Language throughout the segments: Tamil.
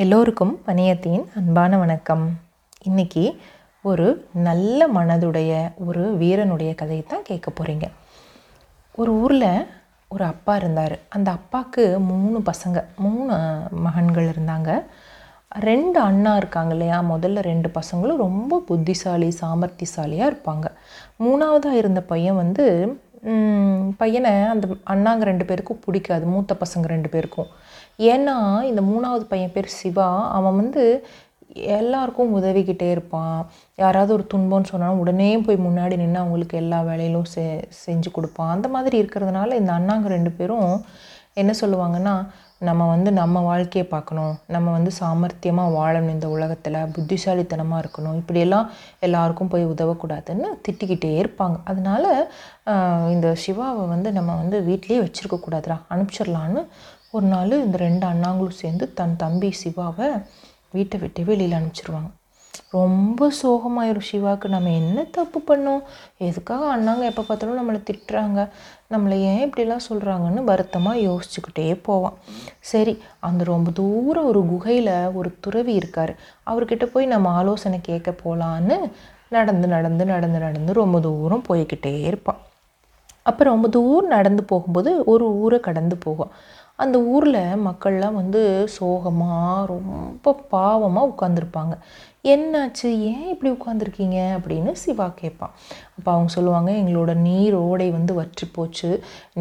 எல்லோருக்கும் பணியத்தின் அன்பான வணக்கம். இன்னைக்கு ஒரு நல்ல மனதுடைய ஒரு வீரனுடைய கதையை தான் கேட்க போகிறீங்க ஒரு ஊரில் ஒரு அப்பா இருந்தார். அந்த அப்பாவுக்கு மூணு பசங்க மூணு மகன்கள் இருந்தாங்க. ரெண்டு அண்ணா இருக்காங்க இல்லையா? முதல்ல ரெண்டு பசங்களும் ரொம்ப புத்திசாலி சாமர்த்தியசாலியாக இருப்பாங்க. மூணாவதாக இருந்த பையன் வந்து பையனை அந்த அண்ணாங்க ரெண்டு பேருக்கும் பிடிக்காது மூத்த பசங்க ரெண்டு பேருக்கும். ஏன்னா இந்த மூணாவது பையன் பேர் சிவா. அவன் வந்து எல்லாருக்கும் உதவிக்கிட்டே இருப்பான். யாராவது ஒரு துன்பம்னு சொன்னாலும் உடனே போய் முன்னாடி நின்று அவங்களுக்கு எல்லா வேலையிலும் செ செஞ்சு கொடுப்பான். அந்த மாதிரி இருக்கிறதுனால இந்த அண்ணாங்க ரெண்டு பேரும் என்ன சொல்லுவாங்கன்னா நம்ம வந்து நம்ம வாழ்க்கையை பார்க்கணும். நம்ம வந்து சாமர்த்தியமாக வாழணும் இந்த உலகத்தில். புத்திசாலித்தனமாக இருக்கணும். இப்படியெல்லாம் எல்லாருக்கும் போய் உதவக்கூடாதுன்னு திட்டிக்கிட்டே இருப்பாங்க. அதனால் இந்த சிவாவை வந்து நம்ம வந்து வீட்லேயே வச்சுருக்கக்கூடாதுடா அனுப்பிச்சிடலான்னு ஒரு நாள் இந்த ரெண்டு அண்ணாங்களும் சேர்ந்து தன் தம்பி சிவாவை வீட்டை விட்டு வெளியில் அனுப்பிச்சிருவாங்க. ரொம்ப சோகமாயிரும். சிவாவுக்கு நம்ம என்ன தப்பு பண்ணோம்? எதுக்காக அண்ணாங்க எப்போ பார்த்தாலும் நம்மளை திட்டுறாங்க? நம்மளை ஏன் இப்படிலாம் சொல்கிறாங்கன்னு வருத்தமாக யோசிச்சுக்கிட்டே போவான். சரி அந்த ரொம்ப தூரம் ஒரு குகையில் ஒரு துறவி இருக்கார். அவர்கிட்ட போய் நம்ம ஆலோசனை கேட்க போகலான்னு நடந்து நடந்து நடந்து நடந்து ரொம்ப தூரம் போய்கிட்டே இருப்பான். அப்போ ரொம்ப தூரம் நடந்து போகும்போது ஒரு ஊரை கடந்து போகும். அந்த ஊரில் மக்கள்லாம் வந்து சோகமாக ரொம்ப பாவமாக உட்காந்துருப்பாங்க என்னாச்சு? ஏன் இப்படி உட்காந்துருக்கீங்க அப்படின்னு சிவா கேட்பான். அப்போ அவங்க சொல்லுவாங்க எங்களோட நீர் ஓடை வந்து வற்றி போச்சு.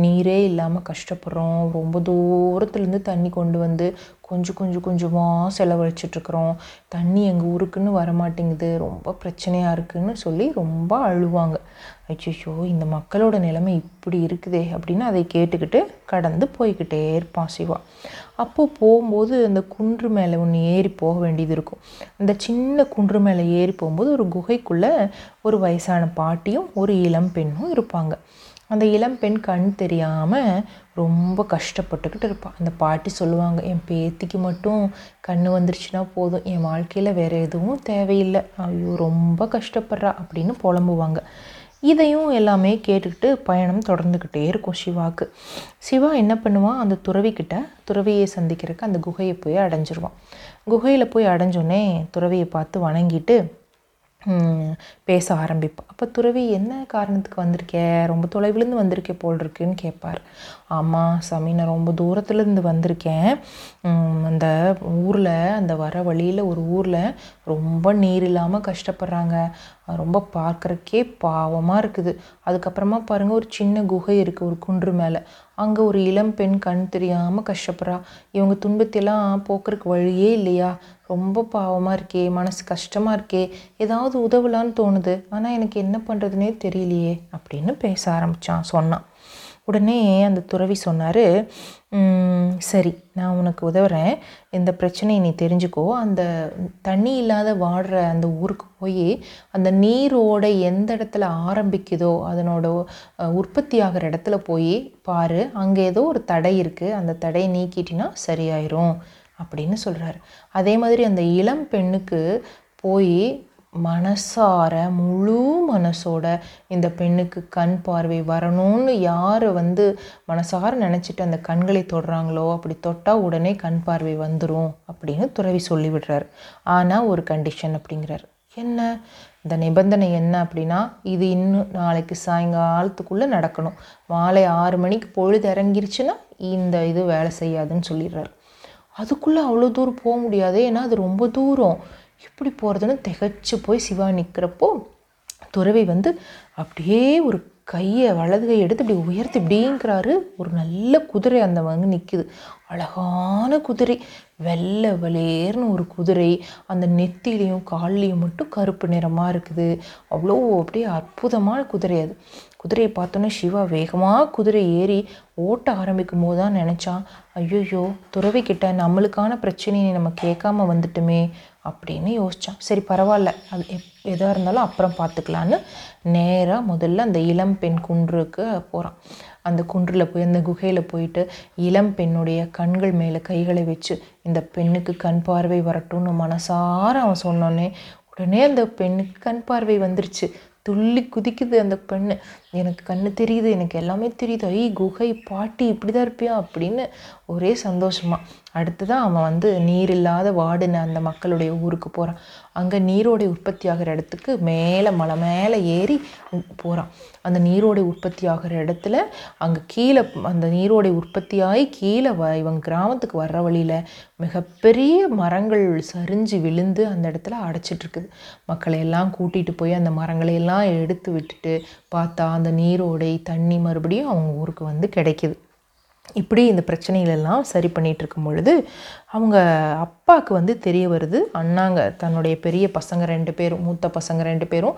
நீரே இல்லாமல் கஷ்டப்படுறோம். ரொம்ப தூரத்துலேருந்து தண்ணி கொண்டு வந்து கொஞ்சம் கொஞ்சம் கொஞ்சமாக செலவழிச்சிட்ருக்குறோம் தண்ணி எங்கள் ஊருக்குன்னு வரமாட்டேங்குது. ரொம்ப பிரச்சனையாக இருக்குதுன்னு சொல்லி ரொம்ப அழுவாங்க. அச்சோ இந்த மக்களோட நிலைமை இப்படி இருக்குதே அப்படின்னு அதை கேட்டுக்கிட்டு கடந்து போய்கிட்டே இருப்பான் சிவா. அப்போது போகும்போது அந்த குன்று மேலே ஒன்று ஏறி போக வேண்டியது இருக்கும். அந்த சின்ன குன்று மேலே ஏறி போகும்போது ஒரு குகைக்குள்ளே ஒரு வயசான பாட்டியும் ஒரு இளம் பெண்ணும் இருப்பாங்க. அந்த இளம் பெண் கண் தெரியாமல் ரொம்ப கஷ்டப்பட்டுக்கிட்டு இருப்பாள் அந்த பாட்டி சொல்லுவாங்க என் பேத்திக்கு மட்டும் கண் வந்துருச்சுன்னா போதும். என் வாழ்க்கையில் வேறு எதுவும் தேவையில்லை. ஐயோ ரொம்ப கஷ்டப்படுறா அப்படின்னு புலம்புவாங்க. இதையும் எல்லாமே கேட்டுக்கிட்டு பயணம் தொடர்ந்துக்கிட்டே இருக்கும் சிவாவுக்கு சிவா என்ன பண்ணுவான் அந்த துறவிக்கிட்ட துறவியை சந்திக்கிறதுக்கு அந்த குகையை போய் அடைஞ்சிருவான். குகையில் போய் அடைஞ்சோடனே துறவியை பார்த்து வணங்கிட்டு பேச ஆரம்பிப்பான் அப்போ துறவி என்ன காரணத்துக்கு வந்திருக்கே? ரொம்ப தொலைவிலேருந்து வந்திருக்கே போல் இருக்குன்னு கேட்பார். ஆமாம் சாமி நான் ரொம்ப தூரத்துலேருந்து வந்திருக்கேன். அந்த ஊரில் அந்த வர வழியில் ஒரு ஊரில் ரொம்ப நீர் இல்லாமல் கஷ்டப்படுறாங்க. அது ரொம்ப பார்க்குறக்கே பாவமாக இருக்குது. அதுக்கப்புறமா பாருங்கள் ஒரு சின்ன குகை இருக்குது ஒரு குன்று மேலே. அங்கே ஒரு இளம் பெண் கண் தெரியாமல் கஷ்டப்படுறா. இவங்க துன்பத்தையெல்லாம் போக்குறதுக்கு வழியே இல்லையா? ரொம்ப பாவமாக இருக்கே மனசு கஷ்டமாக இருக்கே. ஏதாவது உதவலான்னு தோணுது. ஆனால் எனக்கு என்ன பண்ணுறதுனே தெரியலையே அப்படின்னு பேச ஆரம்பித்தான் சொன்னான். உடனே அந்த துறவி சொன்னார் சரி நான் உனக்கு உதவுறேன். இந்த பிரச்சனையை நீ தெரிஞ்சுக்கோ. அந்த தண்ணி இல்லாத வாடுற அந்த ஊருக்கு போய் அந்த நீரோட எந்த இடத்துல ஆரம்பிக்குதோ அதனோட உற்பத்தி ஆகிற இடத்துல போய் பாரு. அங்கே ஏதோ ஒரு தடை இருக்குது அந்த தடையை நீக்கிட்டினா சரியாயிரும். அப்படின்னு சொல்கிறாரு அதே மாதிரி அந்த இளம் பெண்ணுக்கு போய் மனசார முழு மனசோட இந்த பெண்ணுக்கு கண் பார்வை வரணும்னு யார் வந்து மனசார நினச்சிட்டு அந்த கண்களை தொடுறாங்களோ அப்படி தொட்டால் உடனே கண் பார்வை வந்துடும் அப்படின்னு துறவி சொல்லிவிடுறார். ஆனால் ஒரு கண்டிஷன் அப்படிங்கிறார். என்ன? இந்த நிபந்தனை என்ன அப்படின்னா இது இன்னும் நாளைக்கு சாயங்காலத்துக்குள்ளே நடக்கணும். மாலை ஆறு மணிக்கு பொழுது இறங்கிருச்சுன்னா இந்த இது வேலை செய்யாதுன்னு சொல்லிடுறாரு. அதுக்குள்ளே அவ்வளோ தூரம் போக முடியாது. ஏன்னா அது ரொம்ப தூரம். எப்படி போகிறதுன்னு திகைச்சு போய் சிவா நிற்கிறப்போ துறவி வந்து அப்படியே ஒரு கையை வலது கையை எடுத்து இப்படி உயர்த்தி இப்படிங்கிறாரு. ஒரு நல்ல குதிரை அந்த வந்து நிற்குது அழகான குதிரை. வெள்ளை வளேர்னு ஒரு குதிரை. அந்த நெத்திலையும் கால்லையும் மட்டும் கருப்பு நிறமாக இருக்குது. அவ்வளோ அப்படியே அற்புதமான குதிரை அது. குதிரையை பார்த்தோன்னே சிவா வேகமாக குதிரை ஏறி ஓட்ட ஆரம்பிக்கும் போது தான் நினச்சான் ஐயோயோ துறவிக்கிட்ட நம்மளுக்கான பிரச்சனையை நம்ம கேட்காம வந்துட்டுமே. அப்படின்னு யோசித்தான் சரி பரவாயில்ல. அது எப் எதாக இருந்தாலும் அப்புறம் பார்த்துக்கலான்னு நேராக முதல்ல அந்த இளம் பெண் குன்றுக்கு போகிறான் அந்த குன்றில் போய் அந்த குகையில் போயிட்டு இளம் பெண்ணுடைய கண்கள் மேலே கைகளை வச்சு இந்த பெண்ணுக்கு கண் பார்வை வரட்டும்னு மனசார அவன் சொன்னோன்னே உடனே அந்த பெண்ணுக்கு கண் பார்வை வந்துருச்சு. துள்ளி குதிக்குது அந்த பெண்ணு. எனக்கு கண்ணு தெரியுது எனக்கு எல்லாமே தெரியுது. ஐ குகை பாட்டி இப்படி தான் இருப்பியா? அப்படின்னு ஒரே சந்தோஷமாக அடுத்ததான் அவன் வந்து நீர் இல்லாத வாடின அந்த மக்களுடைய ஊருக்கு போகிறான் அங்கே நீரோடை உற்பத்தி ஆகிற இடத்துக்கு மேலே மலை மேலே ஏறி போகிறான் அந்த நீரோடை உற்பத்தி ஆகிற இடத்துல அங்கே கீழே அந்த நீரோடை உற்பத்தியாகி கீழே வ இவன் கிராமத்துக்கு வர்ற வழியில் மிகப்பெரிய மரங்கள் சரிஞ்சு விழுந்து அந்த இடத்துல அடைச்சிட்ருக்குது மக்களை எல்லாம் கூட்டிகிட்டு போய் அந்த மரங்களை எல்லாம் எடுத்து விட்டுட்டு பார்த்தா அந்த நீரோடை தண்ணி மறுபடியும் அவங்க ஊருக்கு வந்து கிடைக்கிது. இப்படி இந்த பிரச்சனைகளெல்லாம் சரி பண்ணிட்டு இருக்கும் பொழுது அவங்க அப்பாவுக்கு வந்து தெரிய வருது. அண்ணாங்க தன்னுடைய பெரிய பசங்க ரெண்டு பேரும் மூத்த பசங்க ரெண்டு பேரும்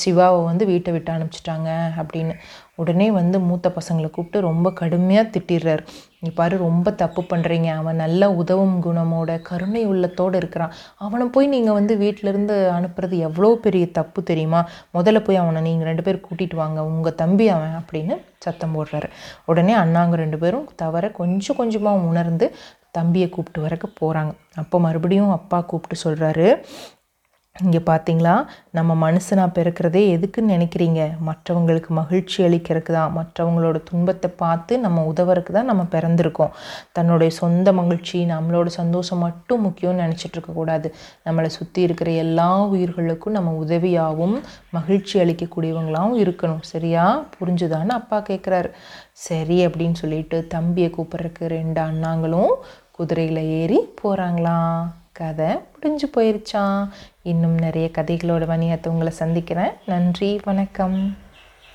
சிவாவை வந்து வீட்டை விட்டு அனுப்பிச்சிட்டாங்க அப்படின்னு உடனே வந்து மூத்த பசங்களை கூப்பிட்டு ரொம்ப கடுமையாக திட்டிடுறாரு. நீ பாரு ரொம்ப தப்பு பண்ணுறீங்க அவன் நல்ல உதவும் குணமோட கருணை உள்ளத்தோடு இருக்கிறான். அவனை போய் நீங்கள் வந்து வீட்டிலேருந்து அனுப்புறது எவ்வளோ பெரிய தப்பு தெரியுமா? முதல்ல போய் அவனை நீங்கள் ரெண்டு பேரும் கூட்டிகிட்டு வாங்க. உங்கள் தம்பி அவன் அப்படின்னு சத்தம் போடுறாரு. உடனே அண்ணாங்க ரெண்டு பேரும் தவிர கொஞ்சம் கொஞ்சமாக உணர்ந்து தம்பியை கூப்பிட்டு வரக்கு போகிறாங்க அப்போ மறுபடியும் அப்பா கூப்பிட்டு சொல்கிறாரு இங்கே பார்த்தீங்களா நம்ம மனுஷனாக பிறக்கிறதே எதுக்குன்னு நினைக்கிறீங்க? மற்றவங்களுக்கு மகிழ்ச்சி அளிக்கிறதுக்கு தான் மற்றவங்களோட துன்பத்தை பார்த்து நம்ம உதவுறதுக்கு தான் நம்ம பிறந்திருக்கோம். தன்னுடைய சொந்த மகிழ்ச்சி நம்மளோட சந்தோஷம் மட்டும் முக்கியம்னு நினச்சிட்டு இருக்கக்கூடாது நம்மளை சுற்றி இருக்கிற எல்லா உயிர்களுக்கும் நம்ம உதவியாகவும் மகிழ்ச்சி அளிக்கக்கூடியவங்களாகவும் இருக்கணும். சரியா? புரிஞ்சுதான்னு அப்பா கேட்குறாரு சரி அப்படின்னு சொல்லிட்டு தம்பியை கூப்பிட்றதுக்கு ரெண்டு அண்ணாங்களும் குதிரையில் ஏறி போகிறாங்களாம் கதை முடிஞ்சு போயிருச்சான் இன்னும் நிறைய கதைகளோட வணிகத்தை உங்களை சந்திக்கிறேன். நன்றி வணக்கம்.